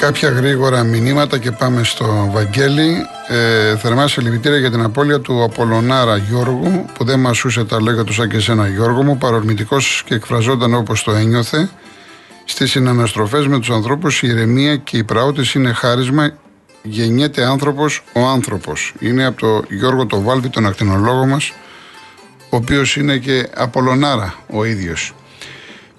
Κάποια γρήγορα μηνύματα και πάμε στο Βαγγέλη. Ε, θερμά συλληπιτήρια για την απώλεια του Απολωνάρα Γιώργου, που δεν μασούσε τα λόγια του σαν και εσένα Γιώργο μου, παρορμητικός και εκφραζόταν όπως το ένιωθε. Στις συναναστροφές με τους ανθρώπους, η ηρεμία και η πραότη είναι χάρισμα. Γεννιέται άνθρωπος ο άνθρωπος. Είναι από το Γιώργο το Βάλβη, τον ακτινολόγο μας, ο οποίος είναι και Απολωνάρα ο ίδιος.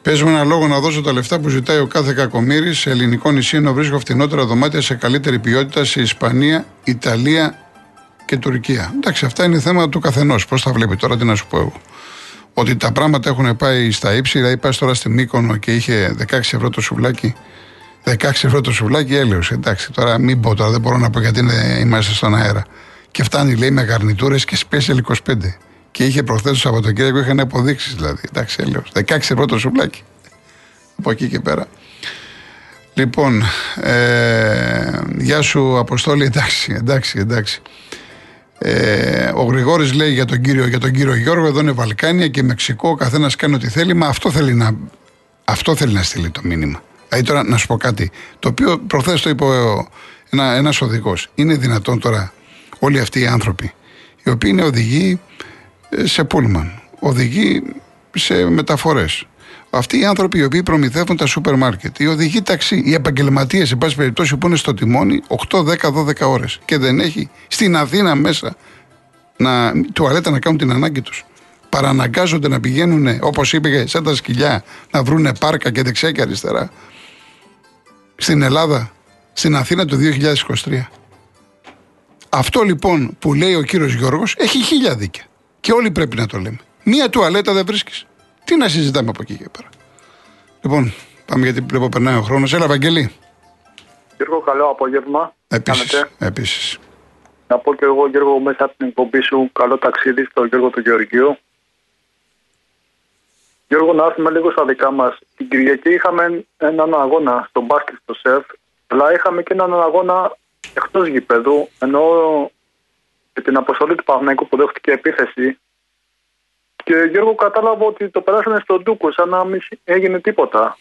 Παίζουμε ένα λόγο να δώσω τα λεφτά που ζητάει ο κάθε κακομήρη σε ελληνικό νησί ενώ βρίσκω φτηνότερα δωμάτια σε καλύτερη ποιότητα σε Ισπανία, Ιταλία και Τουρκία. Εντάξει, αυτά είναι θέμα του καθενός. Πώς θα βλέπει τώρα, τι να σου πω εγώ. Ότι τα πράγματα έχουν πάει στα ύψη, δηλαδή πα τώρα στη Μύκονο και είχε 16 ευρώ το σουβλάκι. 16 ευρώ το σουβλάκι έλεος. Εντάξει, τώρα μην πω τώρα, δεν μπορώ να πω γιατί είναι, είμαστε στον αέρα. Και φτάνει, λέει, με γαρνιτούρες και special 25. Και είχε προχθές το Σαββατοκύριακο, είχαν αποδείξεις δηλαδή. Εντάξει, έλεγα. 16 ευρώ το σουβλάκι. Από εκεί και πέρα. Λοιπόν, ε, γεια σου Αποστόλη, εντάξει, εντάξει, εντάξει. Ε, ο Γρηγόρης λέει για τον, κύριο, για τον κύριο Γιώργο, εδώ είναι Βαλκάνια και Μεξικό, ο καθένας κάνει ό,τι θέλει, μα αυτό θέλει να, αυτό θέλει να στείλει το μήνυμα. Δηλαδή τώρα να σου πω κάτι, το οποίο προχθές το είπε ένα ένας οδηγός. Είναι δυνατόν τώρα όλοι αυτοί οι άνθρωποι, οι οποίοι είναι οδηγοί σε πούλμαν, οδηγεί σε μεταφορές. Αυτοί οι άνθρωποι οι οποίοι προμηθεύουν τα σούπερ μάρκετ, οι οδηγοί ταξί, οι επαγγελματίες, σε πάση περιπτώσει που είναι στο τιμόνι 8, 10, 12 ώρες και δεν έχει στην Αθήνα μέσα να, τουαλέτα να κάνουν την ανάγκη τους. Παραναγκάζονται να πηγαίνουν, όπως είπε, σαν τα σκυλιά, να βρουν πάρκα και δεξιά και αριστερά. Στην Ελλάδα, στην Αθήνα του 2023. Αυτό λοιπόν που λέει ο κύριος Γιώργος έχει χίλια δίκαια. Και όλοι πρέπει να το λέμε. Μία τουαλέτα δεν βρίσκεις. Τι να συζητάμε από εκεί και πέρα. Λοιπόν, πάμε γιατί βλέπω περνάει ο χρόνος. Έλα, Βαγγελή. Γιώργο, καλό απόγευμα. Επίσης. Επίσης. Να πω και εγώ, Γιώργο, μέσα από την εκπομπή σου, καλό ταξίδι στο Γιώργο του Γεωργίου. Γιώργο, να έρθουμε λίγο στα δικά μας. Την Κυριακή είχαμε έναν αγώνα στο μπάσκετ στο ΣΕΦ, αλλά είχαμε και έναν αγώνα εκτός γηπέδου, ενώ και την αποστολή του Παναγικού που δέχτηκε επίθεση. Και Γιώργο κατάλαβα ότι το περάσανε στον Τούκο, σαν να μην έγινε τίποτα.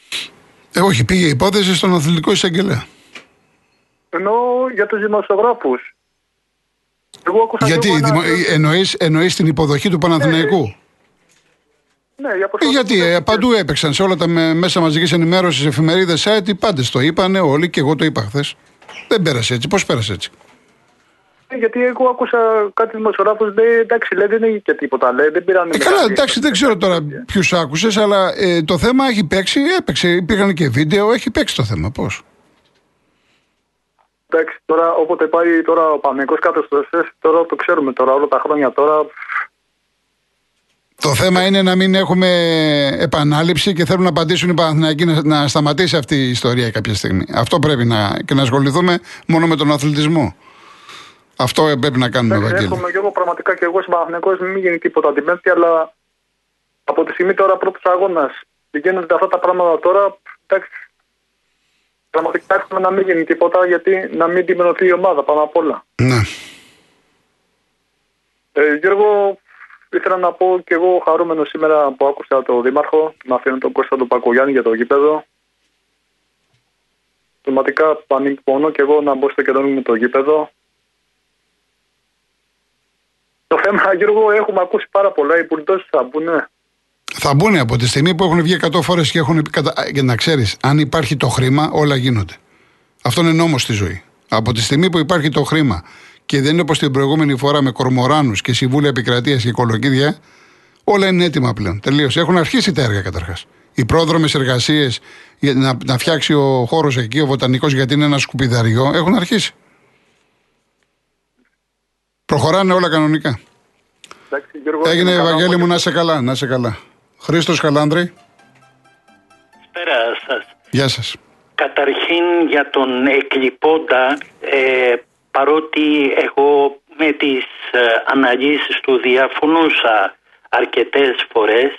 Ε, όχι, πήγε υπόθεση στον αθλητικό εισαγγελέα. Ενώ για τους δημοσιογράφους. Γιατί ένα... εννοείς, εννοείς την υποδοχή του Παναθηναϊκού; Ναι, για ε, γιατί ε, παντού έπαιξαν σε όλα τα μέσα μαζικής ενημέρωσης, εφημερίδες, site, οι πάντες το είπαν, όλοι και εγώ το είπα χθες. Δεν πέρασε έτσι. Πώς πέρασε έτσι; Ε, γιατί εγώ άκουσα κάτι δημοσιογράφου λέει εντάξει, λέει, δεν έγινε και τίποτα. Λέει, δεν πήραν. Ε, καλά, εντάξει, δεν ξέρω τώρα ποιους άκουσες, αλλά ε, το θέμα έχει παίξει, έπαιξε. Υπήρχαν και βίντεο, έχει παίξει το θέμα. Πώς; Εντάξει, τώρα όποτε πάει τώρα ο Παναγικό κάτω στο ΕΣΕΣ, τώρα το ξέρουμε τώρα, όλα τα χρόνια τώρα. Το θέμα είναι να μην έχουμε επανάληψη και θέλουν να απαντήσουν οι Παναθηναϊκοί να, να σταματήσει αυτή η ιστορία κάποια στιγμή. Αυτό πρέπει να, και να ασχοληθούμε μόνο με τον αθλητισμό. Αυτό πρέπει να κάνουμε, Ευαγγέλη. Εύχομαι και εγώ πραγματικά και εγώ συμπαραθυνικό μην γίνει τίποτα την Πέμπτη, αλλά από τη στιγμή τώρα πρώτος αγώνας γίνονται αυτά τα πράγματα τώρα. Εντάξει, πραγματικά εύχομαι να μην γίνει τίποτα γιατί να μην τιμωρηθεί η ομάδα πάνω απ' όλα. Ναι. Ε, Γιώργο, ήθελα να πω και εγώ χαρούμενο σήμερα που άκουσα τον Δήμαρχο να αφήνω τον Κώστα του Πακογιάννη για το γήπεδο. Πραγματικά πανικ και εγώ να μπω στο κεντρό με το γήπεδο. Θέμα, Γιώργο, έχουμε ακούσει πάρα πολλά. Οι πολιτώσεις θα μπουν. Θα μπουν από τη στιγμή που έχουν βγει 100 φορές και έχουν πει. Κατα... Και να ξέρεις, αν υπάρχει το χρήμα, όλα γίνονται. Αυτό είναι νόμος στη ζωή. Από τη στιγμή που υπάρχει το χρήμα και δεν είναι όπως την προηγούμενη φορά με κορμοράνους και συμβούλια επικρατείας και κολοκίδια, όλα είναι έτοιμα πλέον. Τελείως. Έχουν αρχίσει τα έργα καταρχάς. Οι πρόδρομες εργασίες για να, να φτιάξει ο χώρος εκεί, ο βοτανικός, γιατί είναι ένα σκουπιδαριό, έχουν αρχίσει. Προχωράνε όλα κανονικά. Εντάξει, Γιώργο, Έγινε, είναι καλά, Ευαγγέλη μου, οπότε- να σε καλά, να σε καλά. Χρήστος Καλάνδρη, Καλησπέρα σας. γεια σας. Καταρχήν για τον εκλειπώντα, ε, παρότι εγώ με τις ε, αναλύσεις του διαφωνούσα αρκετές φορές,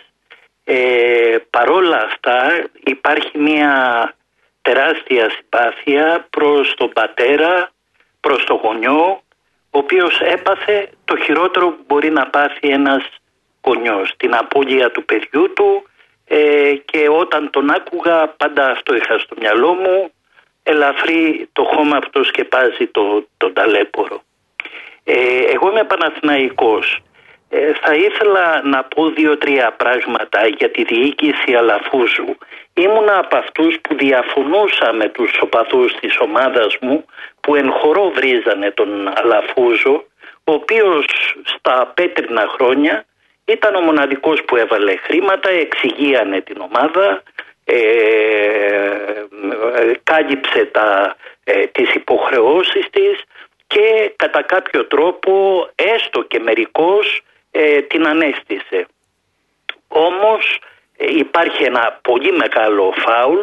ε, παρόλα αυτά υπάρχει μια τεράστια συμπάθεια προς τον πατέρα, προς τον γονιό, ο οποίος έπαθε το χειρότερο που μπορεί να πάθει ένας γονιός, την απώλεια του παιδιού του ε, και όταν τον άκουγα πάντα αυτό είχα στο μυαλό μου, ελαφρύ το χώμα αυτό σκεπάζει το, το ταλέπορο. Ε, εγώ είμαι Παναθηναϊκός. Ε, θα ήθελα να πω δύο-τρία πράγματα για τη διοίκηση Αλαφούζου. Ήμουνα από αυτούς που διαφωνούσα με τους οπαδούς της ομάδας μου που εν χορό βρίζανε τον Αλαφούζο ο οποίος στα πέτρινα χρόνια ήταν ο μοναδικός που έβαλε χρήματα, εξηγίανε την ομάδα, ε, ε, κάλυψε τα, ε, τις υποχρεώσεις της και κατά κάποιο τρόπο έστω και μερικώς ε, την ανέστησε. Όμως ε, υπάρχει ένα πολύ μεγάλο φάουλ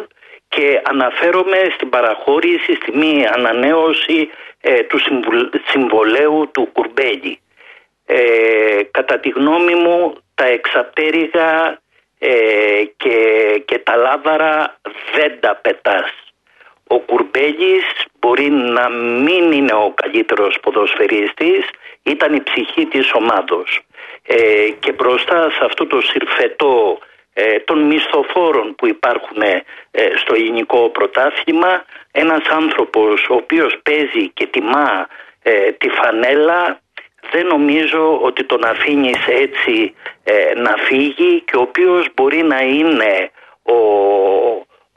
και αναφέρομαι στην παραχώρηση, στη μη ανανέωση ε, του συμβουλ- συμβολέου του Κουρμπέλη. Ε, κατά τη γνώμη μου τα εξαπτέρυγα ε, και, και τα λάβαρα δεν τα πετάς. Ο Κουρμπέλης μπορεί να μην είναι ο καλύτερος ποδοσφαιρίστης, ήταν η ψυχή της ομάδος. Ε, και μπροστά σε αυτό το συρφετό ε, των μισθοφόρων που υπάρχουν ε, στο ελληνικό πρωτάθλημα, ένας άνθρωπος ο οποίος παίζει και τιμά ε, τη φανέλα, δεν νομίζω ότι τον αφήνεις έτσι ε, να φύγει και ο οποίος μπορεί να είναι ο,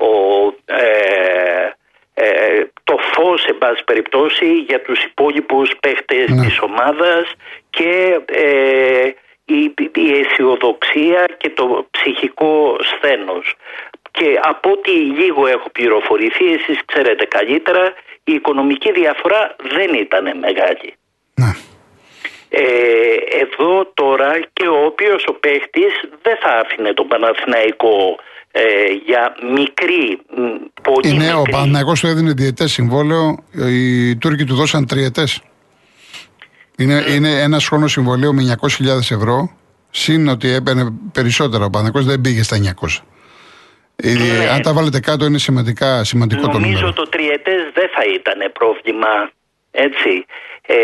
ο, ε, ε, το φως εν πάση περιπτώσει για τους υπόλοιπους παίχτες Ναι. της ομάδας και ε, η, η αισιοδοξία και το ψυχικό σθένος. Και από ό,τι λίγο έχω πληροφορηθεί, εσείς ξέρετε καλύτερα, η οικονομική διαφορά δεν ήταν μεγάλη. Ναι. Ε, εδώ τώρα και ο οποίος ο παίχτης δεν θα άφηνε τον Παναθηναϊκό ε, για μικρή, μ, πολύ Είναι, ο μικρή. Παναθηναϊκός του έδινε διετέ συμβόλαιο, οι Τούρκοι του δώσαν τριετές. Είναι, είναι ένα χρόνο συμβολέου με 900.000 ευρώ, συν ότι έπαιρνε περισσότερα. Ο Παναθηναϊκός δεν πήγε στα 900. Ε, Ναι. Αν τα βάλετε κάτω, είναι σημαντικά, σημαντικό το νούμερο. Νομίζω το τριετές δεν θα ήταν πρόβλημα, έτσι. Ε,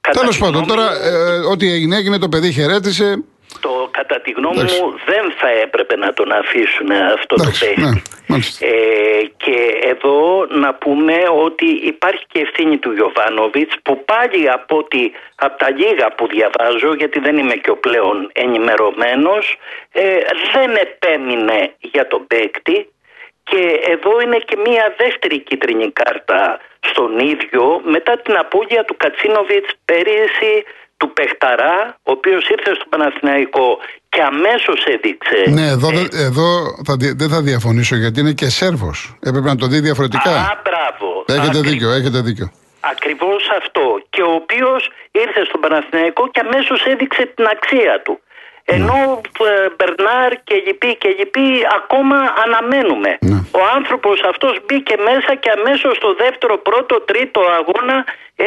κατά Τέλος τη πάντων, γνώμη τώρα μου, ε, ό,τι έγινε, έγινε, το παιδί χαιρέτησε. Το, κατά τη γνώμη Εντάξει. μου δεν θα έπρεπε να τον αφήσουν αυτό Εντάξει, το παίχτη. ναι, μάλιστα. Ε, και εδώ να πούμε ότι υπάρχει και ευθύνη του Γιωβάνοβιτς που πάλι από, ότι, από τα λίγα που διαβάζω γιατί δεν είμαι και ο πλέον ενημερωμένος ε, δεν επέμεινε για τον παίκτη και εδώ είναι και μία δεύτερη κίτρινη κάρτα στον ίδιο μετά την απώλεια του Κατσίνοβιτς πέρυσι του Πεχταρά ο οποίος ήρθε στο Παναθηναϊκό και αμέσως έδειξε Ναι, εδώ, ε, δεν- εδώ θα, δι- δεν θα διαφωνήσω γιατί είναι και Σέρβος. Έπρεπε να το δει διαφορετικά. Α, μπράβο. έχετε Ακρι- δίκιο, έχετε δίκιο. Ακριβώς αυτό. Και ο οποίος ήρθε στον Παναθηναϊκό και αμέσως έδειξε την αξία του. Ενώ ε, Μπερνάρ και λοιποί και λοιποί ακόμα αναμένουμε. Ναι. Ο άνθρωπος αυτός μπήκε μέσα και αμέσως στο δεύτερο, πρώτο, τρίτο αγώνα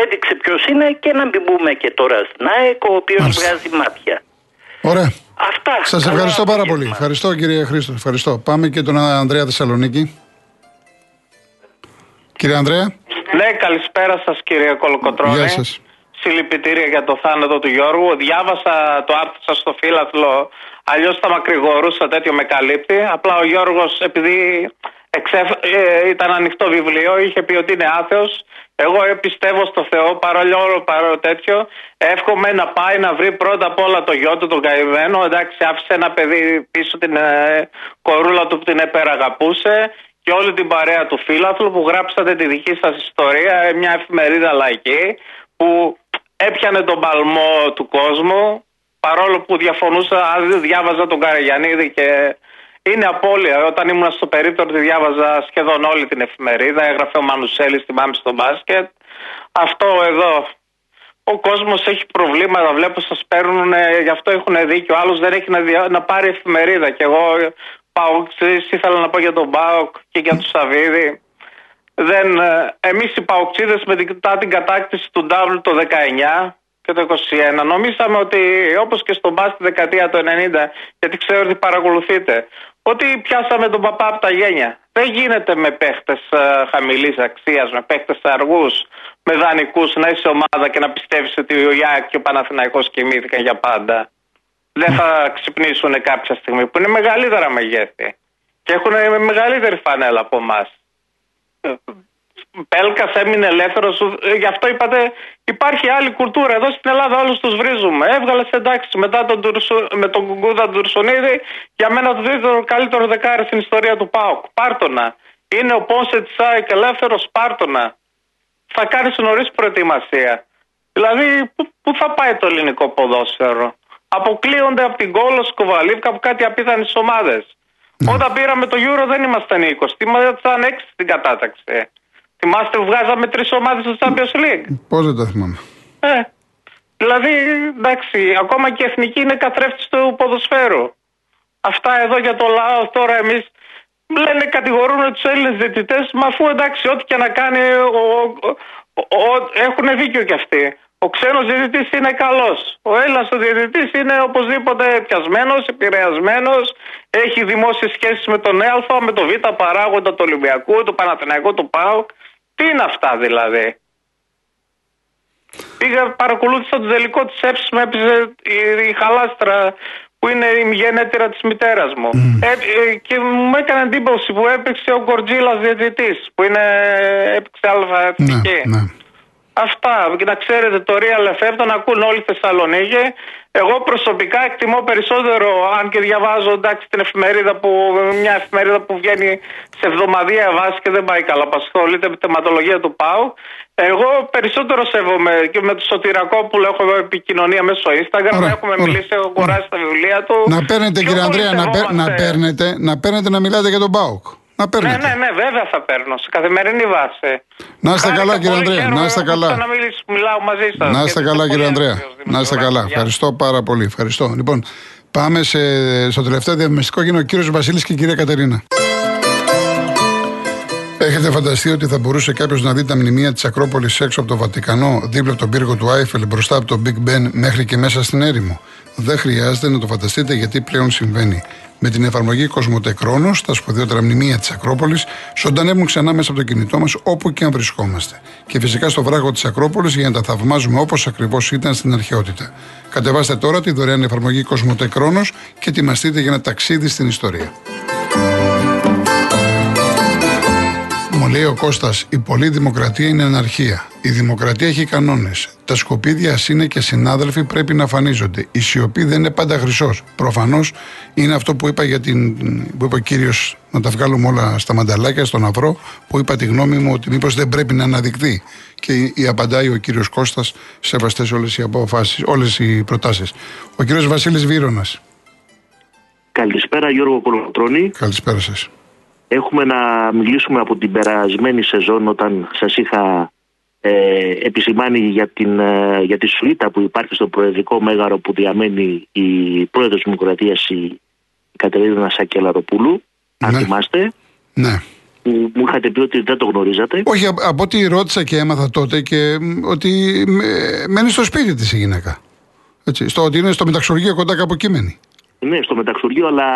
έδειξε ποιος είναι και να μην πούμε και τώρα στην ΑΕΚ ο οποίος Μάλιστα. βγάζει μάτια. Ωραία. Αυτά. Σας Καλό ευχαριστώ πάρα απόγευμα. πολύ. Ευχαριστώ κύριε Χρήστο. Ευχαριστώ. Πάμε και τον Ανδρέα Θεσσαλονίκη. Κύριε Ανδρέα, Ναι, καλησπέρα σας κύριε Κολοκοτρώνη. γεια σας. Συλληπιτήρια για το θάνατο του Γιώργου. Διάβασα το άρθρο σας στο φύλαθλο, αλλιώς θα μακρηγορούσα, τέτοιο με καλύπτει. Απλά ο Γιώργος επειδή εξεφ... ε, ήταν ανοιχτό βιβλίο, είχε πει ότι είναι άθεος. Εγώ πιστεύω στο Θεό παρόλο όλο παρόλο τέτοιο. Εύχομαι να πάει να βρει πρώτα απ' όλα το γιο του, τον καημένο. Εντάξει, άφησε ένα παιδί πίσω την ε, κορούλα του που την επεραγαπούσε και όλη την παρέα του φίλαθλου που γράψατε τη δική σας ιστορία, ε, μια εφημερίδα λαϊκή που έπιανε τον παλμό του κόσμου παρόλο που διαφωνούσα, διάβαζα τον Καραγιανίδη και είναι απώλεια. Όταν ήμουν στο περίπτωρο, τη διάβαζα σχεδόν όλη την εφημερίδα. Έγραφε ο Μανουσέλη, θυμάμαι στο μπάσκετ. Αυτό εδώ. Ο κόσμος έχει προβλήματα. Βλέπω σας παίρνουν, γι' αυτό έχουν δίκιο. Άλλος δεν έχει να, να πάρει εφημερίδα. Και εγώ πάω, ήθελα να πω για τον Μπάουκ και για τον Σαββίδη. Δεν, ε, εμείς οι Παοξίδες μετά την κατάκτηση του Ντάβλου το 19 και το 21 νομίσαμε ότι όπως και στον Μπάς τη δεκαετία του 90 γιατί ξέρω ότι παρακολουθείτε ότι πιάσαμε τον παπά από τα γένια. Δεν γίνεται με παίχτες χαμηλής αξίας, με παίχτες αργούς, με δανεικούς να είσαι ομάδα και να πιστεύεις ότι ο Ιάκ και ο Παναθηναϊκός κοιμήθηκαν για πάντα. Δεν θα ξυπνήσουν κάποια στιγμή που είναι μεγαλύτερα μεγέθη και έχουν μεγαλύτερη φανέλα από εμάς. Πέλκας έμεινε ελεύθερος. Ε, γι' αυτό είπατε, υπάρχει άλλη κουλτούρα. Εδώ στην Ελλάδα όλους τους βρίζουμε. Έβγαλες εντάξει μετά τον με τον Κουγκούδα Ντουρσονίδη, για μένα το δεύτερο καλύτερο δεκάρι στην ιστορία του ΠΑΟΚ. Πάρτονα. Είναι ο Πόνσε Τσάικ ελεύθερος Πάρτονα. Θα κάνεις νωρίς προετοιμασία. Δηλαδή, πού θα πάει το ελληνικό ποδόσφαιρο; Αποκλείονται από την Κόλος Σκοβαλίβκα από κάτι απίθανες ομάδες. Ναι. Όταν πήραμε το Euro δεν ήμασταν 20, ήμασταν 6 στην κατάταξη. Θυμάστε που βγάζαμε τρεις ομάδες στο Champions League. Πώς δεν τα θυμάμαι. Ε, δηλαδή, εντάξει, ακόμα και η εθνική είναι καθρέφτης του ποδοσφαίρου. Αυτά εδώ για το λαό τώρα εμείς λένε κατηγορούν τους Έλληνες διαιτητές, μα αφού εντάξει, ό,τι και να κάνει, ο, ο, έχουν δίκιο κι αυτοί. Ο ξένος διαιτητής είναι καλός. Ο Έλληνας ο διαιτητής είναι οπωσδήποτε πιασμένος, επηρεασμένος, έχει δημόσιες σχέσεις με τον Α, με τον Β παράγοντα του Ολυμπιακού, του Παναθηναϊκού, του ΠΑΟΚ. Τι είναι αυτά δηλαδή; Πήγα, παρακολούθησα το τελικό της έψης με έπαιζε η, η χαλάστρα που είναι η γενέτειρα της μητέρας μου. Ε, ε, και μου έκανε εντύπωση που έπαιξε ο Γκορτζίλας διαιτητής, που είναι, έπαιξε αλφα ναι, ναι. Αυτά. Και να ξέρετε, το Real FM τον ακούν όλοι στη Θεσσαλονίκη. Εγώ προσωπικά εκτιμώ περισσότερο, αν και διαβάζω εντάξει, την εφημερίδα που, μια εφημερίδα που βγαίνει σε εβδομαδία βάση και δεν πάει καλά, απασχολείται με θεματολογία του ΠΑΟ. Εγώ περισσότερο σέβομαι και με το Σωτηρακόπουλο έχω επικοινωνία μέσω Instagram. Ωραία, έχουμε ωραία, μιλήσει, έχω αγοράσει τα βιβλία του. Να παίρνετε, κύριε Ανδρέα, να, να, παίρνετε, να παίρνετε να μιλάτε για τον ΠΑΟΚ. Να παίρνετε. Ναι, ναι, ναι, βέβαια θα παίρνω σε καθημερινή βάση. Να είστε καλά, κύριε Ανδρέα. Να είστε καλά. Να μιλήσω, μιλάω μαζί σας. Να είστε καλά, κύριε Ανδρέα. Να είστε καλά. Ευχαριστώ πάρα πολύ. Ευχαριστώ. Λοιπόν, πάμε σε, στο τελευταίο διαφημιστικό γίνο ο κύριος Βασίλης και η κυρία Κατερίνα. Έχετε φανταστεί ότι θα μπορούσε κάποιος να δει τα μνημεία της Ακρόπολης έξω από το Βατικανό, δίπλα από τον πύργο του Άιφελ, μπροστά από το Big Ben μέχρι και μέσα στην έρημο; Δεν χρειάζεται να το φανταστείτε γιατί πλέον συμβαίνει. Με την εφαρμογή Κοσμοτέ τα σπουδαιότερα μνημεία της Ακρόπολης ζωντανεύουν ξανά μέσα από το κινητό μας όπου και αν βρισκόμαστε. Και φυσικά στο βράχο της Ακρόπολης για να τα θαυμάζουμε όπως ακριβώς ήταν στην αρχαιότητα. Κατεβάστε τώρα τη δωρεάν εφαρμογή Κοσμοτέ και ετοιμαστείτε για ένα ταξίδι στην ιστορία. Μου λέει ο Κώστας, η πολλή δημοκρατία είναι αναρχία. Η δημοκρατία έχει κανόνες. Τα σκουπίδια είναι και συνάδελφοι πρέπει να φανίζονται. Η σιωπή δεν είναι πάντα χρυσός. Προφανώς είναι αυτό που είπα για την. που είπε ο κύριος να τα βγάλουμε όλα στα μανταλάκια, στον αυρό, που είπα τη γνώμη μου ότι μήπως δεν πρέπει να αναδειχθεί. Και η απαντάει ο κύριος Κώστας, σεβαστές όλες οι αποφάσεις, όλες οι προτάσεις. Ο κύριος Βασίλης Βίρονα. Καλησπέρα Γιώργο Κολοτρώνη. Καλησπέρα σας. Έχουμε να μιλήσουμε από την περασμένη σεζόν όταν σας είχα ε, επισημάνει για, την, ε, για τη σουίτα που υπάρχει στο προεδρικό μέγαρο που διαμένει η πρόεδρος της Δημοκρατίας η Κατερίνα Σακελαροπούλου. Ναι. Αν θυμάστε. Ναι. Που μου είχατε πει ότι δεν το γνωρίζατε. Όχι, από ό,τι ρώτησα και έμαθα τότε και ότι μένει στο σπίτι της η γυναίκα. Έτσι, στο ότι είναι στο μεταξουργείο κοντά κάπου κείμενη. Ναι, στο μεταξουργείο, αλλά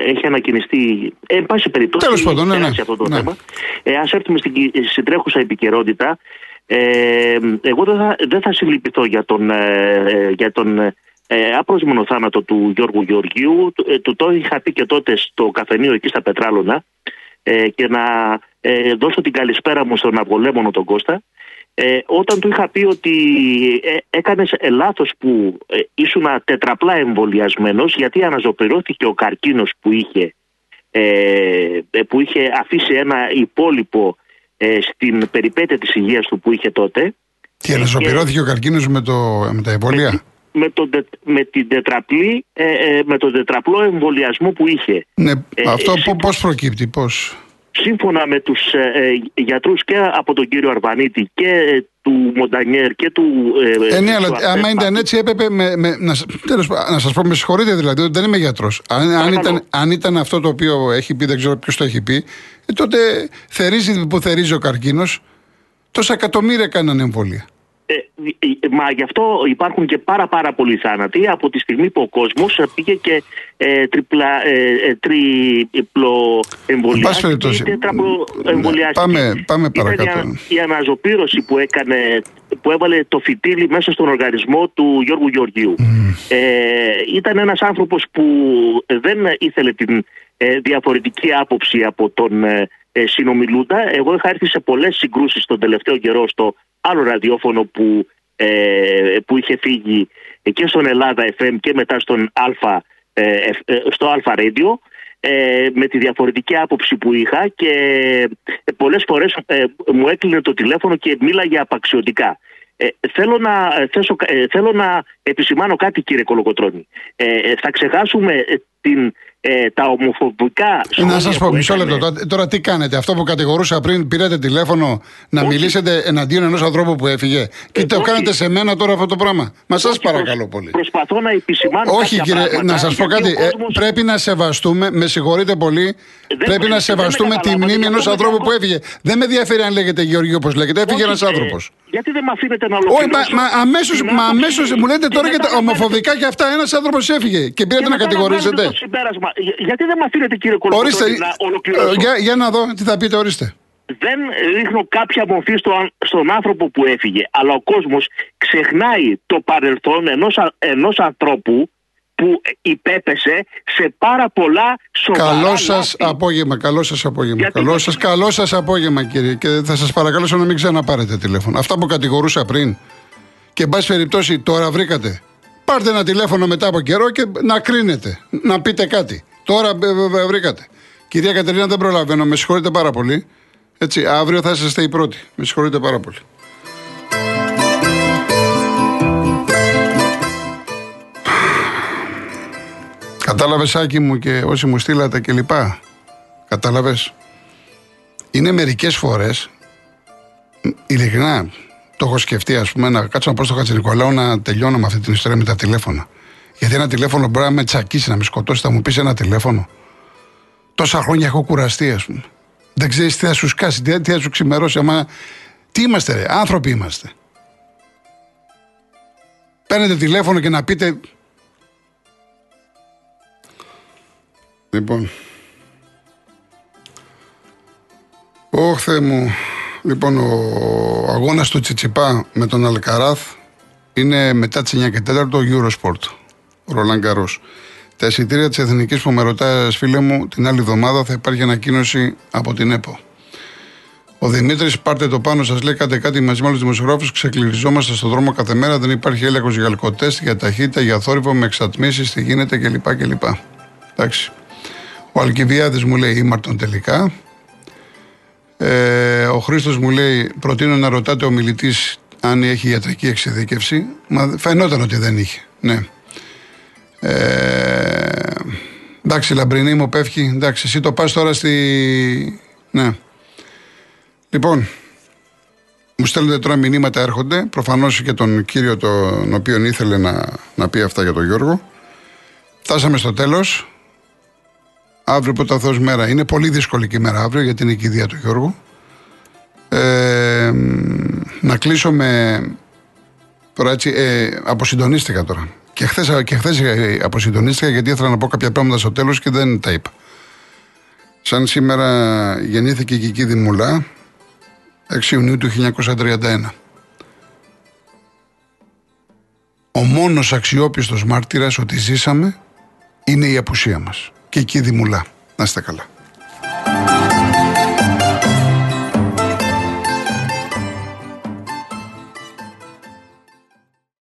έχει ανακοινιστεί. Ε, εν πάση περιπτώσει, Τέλος πάντων, ναι, ναι. αυτό το ναι. θέμα. Ε, Α έρθουμε στην, στην τρέχουσα επικαιρότητα. Ε, εγώ δεν θα, δεν θα συλληπιθώ για τον, ε, για τον ε, απρόσμενο θάνατο του Γιώργου Γεωργίου. Ε, το, το είχα πει και τότε στο καφενείο εκεί στα Πετράλωνα ε, και να ε, δώσω την καλησπέρα μου στον Αυγολέμονο τον Κώστα Ε, όταν του είχα πει ότι ε, έκανες λάθος που ε, ήσουν τετραπλά εμβολιασμένος γιατί αναζωπηρώθηκε ο καρκίνος που είχε, ε, που είχε αφήσει ένα υπόλοιπο ε, στην περιπέτεια της υγείας του που είχε τότε. Τι αναζωπηρώθηκε ο καρκίνος με, το, με τα εμβόλια; Με, τον, με, την τετραπλή, ε, ε, με τον τετραπλό εμβολιασμό που είχε. Ναι, ε, αυτό ε, πώς προκύπτει, πώς... Σύμφωνα με τους ε, γιατρούς και από τον κύριο Αρβανίτη και του Μοντανιέρ και του... Ε, ναι, αλλά άμα ήταν έτσι έπρεπε με, με, να, τέλος, να σας πω, με συγχωρείτε δηλαδή, ότι δεν είμαι γιατρός. Αν, αν, ήταν, αν ήταν αυτό το οποίο έχει πει, δεν ξέρω ποιος το έχει πει, τότε θερίζει που θερίζει ο καρκίνος, τόσα εκατομμύρια κάνανε εμβόλια. Ε, ε, μα γι' αυτό υπάρχουν και πάρα πάρα πολλοί θάνατοι από τη στιγμή που ο κόσμος πήγε και ε, τριπλα, ε, ε τριπλο εμβολιάστηκε Πάμε, πάμε παρακάτω. Η, η αναζωπήρωση που έκανε που έβαλε το φυτίλι μέσα στον οργανισμό του Γιώργου Γεωργίου. Ε, ήταν ένας άνθρωπος που δεν ήθελε την διαφορετική άποψη από τον συνομιλούντα. Εγώ είχα έρθει σε πολλές συγκρούσεις τον τελευταίο καιρό στο άλλο ραδιόφωνο που, ε, που είχε φύγει και στον Ελλάδα FM και μετά στον Αλφα, ε, ε, στο Αλφα Radio ε, με τη διαφορετική άποψη που είχα και πολλές φορές μου έκλεινε το τηλέφωνο και μίλαγε απαξιωτικά. θέλω, να, θέσω, θέλω να επισημάνω κάτι κύριε Κολοκοτρώνη. θα ξεχάσουμε την ε, τα ομοφοβικά Να σας πω, μισό λεπτό. Τώρα, τι κάνετε, αυτό που κατηγορούσα πριν, πήρατε τηλέφωνο να μιλήσετε εναντίον ενός ανθρώπου που έφυγε. Και ε, το κάνετε σε μένα τώρα αυτό το πράγμα. Μα σας παρακαλώ πολύ. Προσπαθώ να επισημάνω. Όχι, κύριε, να σας πω κάτι. Ε, πρέπει να σεβαστούμε, με συγχωρείτε πολύ, πρέπει να σεβαστούμε τη μνήμη ενός ανθρώπου που έφυγε. Δεν με ενδιαφέρει αν λέγεται Γεωργίου όπως λέγεται. Έφυγε ένας ε, άνθρωπος. Γιατί δεν με αφήνετε να ολοκληρώσω; Όχι, μα αμέσω μου λέτε τώρα και τα ομοφοβικά και αυτά. Ένας άνθρωπος έφυγε και πήρατε να κατηγορήσετε. Γιατί δεν με αφήνετε κύριε Κολοκοτρώνη να ολοκληρώσω; Ε, για, για να δω τι θα πείτε, ορίστε. Δεν ρίχνω κάποια μορφή στο, στον άνθρωπο που έφυγε, αλλά ο κόσμος ξεχνάει το παρελθόν ενός, ενός ανθρώπου που υπέπεσε σε πάρα πολλά σοβαρά Καλό σας απόγευμα, καλό σας απόγευμα. καλό σα καλό σας απόγευμα, κύριε. Και θα σας παρακαλώ να μην ξαναπάρετε τηλέφωνο. Αυτά που κατηγορούσα πριν. Και εν πάση περιπτώσει, τώρα βρήκατε. Πάρτε ένα τηλέφωνο μετά από καιρό και να κρίνετε. Να πείτε κάτι. Τώρα βρήκατε. Κυρία Κατερίνα, δεν προλαβαίνω. Με συγχωρείτε πάρα πολύ. Έτσι, αύριο θα είσαστε οι πρώτοι. Με συγχωρείτε πάρα πολύ. Κατάλαβες Άκη μου και όσοι μου στείλατε και λοιπά; Κατάλαβες; Είναι μερικές φορές ειλικρινά το έχω σκεφτεί, ας πούμε, να κάτσω να πω στο Χατζηνικολάου να τελειώνω με αυτή την ιστορία με τα τηλέφωνα. Γιατί ένα τηλέφωνο μπορεί να με τσακίσει, να με σκοτώσει, θα μου πεις ένα τηλέφωνο. Τόσα χρόνια έχω κουραστεί, ας πούμε. Δεν ξέρεις τι θα σου σκάσει, τι, θα σου ξημερώσει. Αμα... Τι είμαστε, ρε, άνθρωποι είμαστε. Παίρνετε τηλέφωνο και να πείτε. Λοιπόν. Όχθε μου. Λοιπόν, ο αγώνας του Τσιτσιπά με τον Αλκαράθ είναι μετά τις 9 και 4 το Eurosport. Ρολάν Καρός. Τα εισιτήρια της Εθνικής που με ρωτάει, φίλε μου, την άλλη εβδομάδα θα υπάρχει ανακοίνωση από την ΕΠΟ. Ο Δημήτρης, πάρτε το πάνω σας, λέει κάτι, κάτι μαζί με άλλου δημοσιογράφους. Ξεκληριζόμαστε στον δρόμο κάθε μέρα. Δεν υπάρχει έλεγχος για αλκοτέστ, για ταχύτητα, για θόρυβο, με εξατμίσεις, τι γίνεται κλπ. κλπ. Εντάξει. Ο Αλκιβιάδης μου λέει ήμαρτον τελικά. Ε, ο Χρήστος μου λέει: Προτείνω να ρωτάτε ο μιλητής αν έχει ιατρική εξειδίκευση. Μα φαινόταν ότι δεν είχε. Ναι. Ε, εντάξει, λαμπρινή μου πέφτει. Εντάξει, εσύ το πας τώρα στη. Ναι. Λοιπόν, μου στέλνετε τώρα μηνύματα, έρχονται. Προφανώς και τον κύριο τον οποίο ήθελε να, να πει αυτά για τον Γιώργο. Φτάσαμε στο τέλος. Αύριο πρώτα Θεός μέρα. Είναι πολύ δύσκολη και η μέρα αύριο γιατί είναι η κηδεία του Γιώργου. Ε, να κλείσω με... Τώρα έτσι, ε, αποσυντονίστηκα τώρα. Και χθες και χθες ε, αποσυντονίστηκα γιατί ήθελα να πω κάποια πράγματα στο τέλος και δεν τα είπα. Σαν σήμερα γεννήθηκε η Κική Δημουλά, 6 Ιουνίου του 1931. Ο μόνος αξιόπιστος μάρτυρας ότι ζήσαμε είναι η απουσία μας και εκεί δημουλά. Να είστε καλά.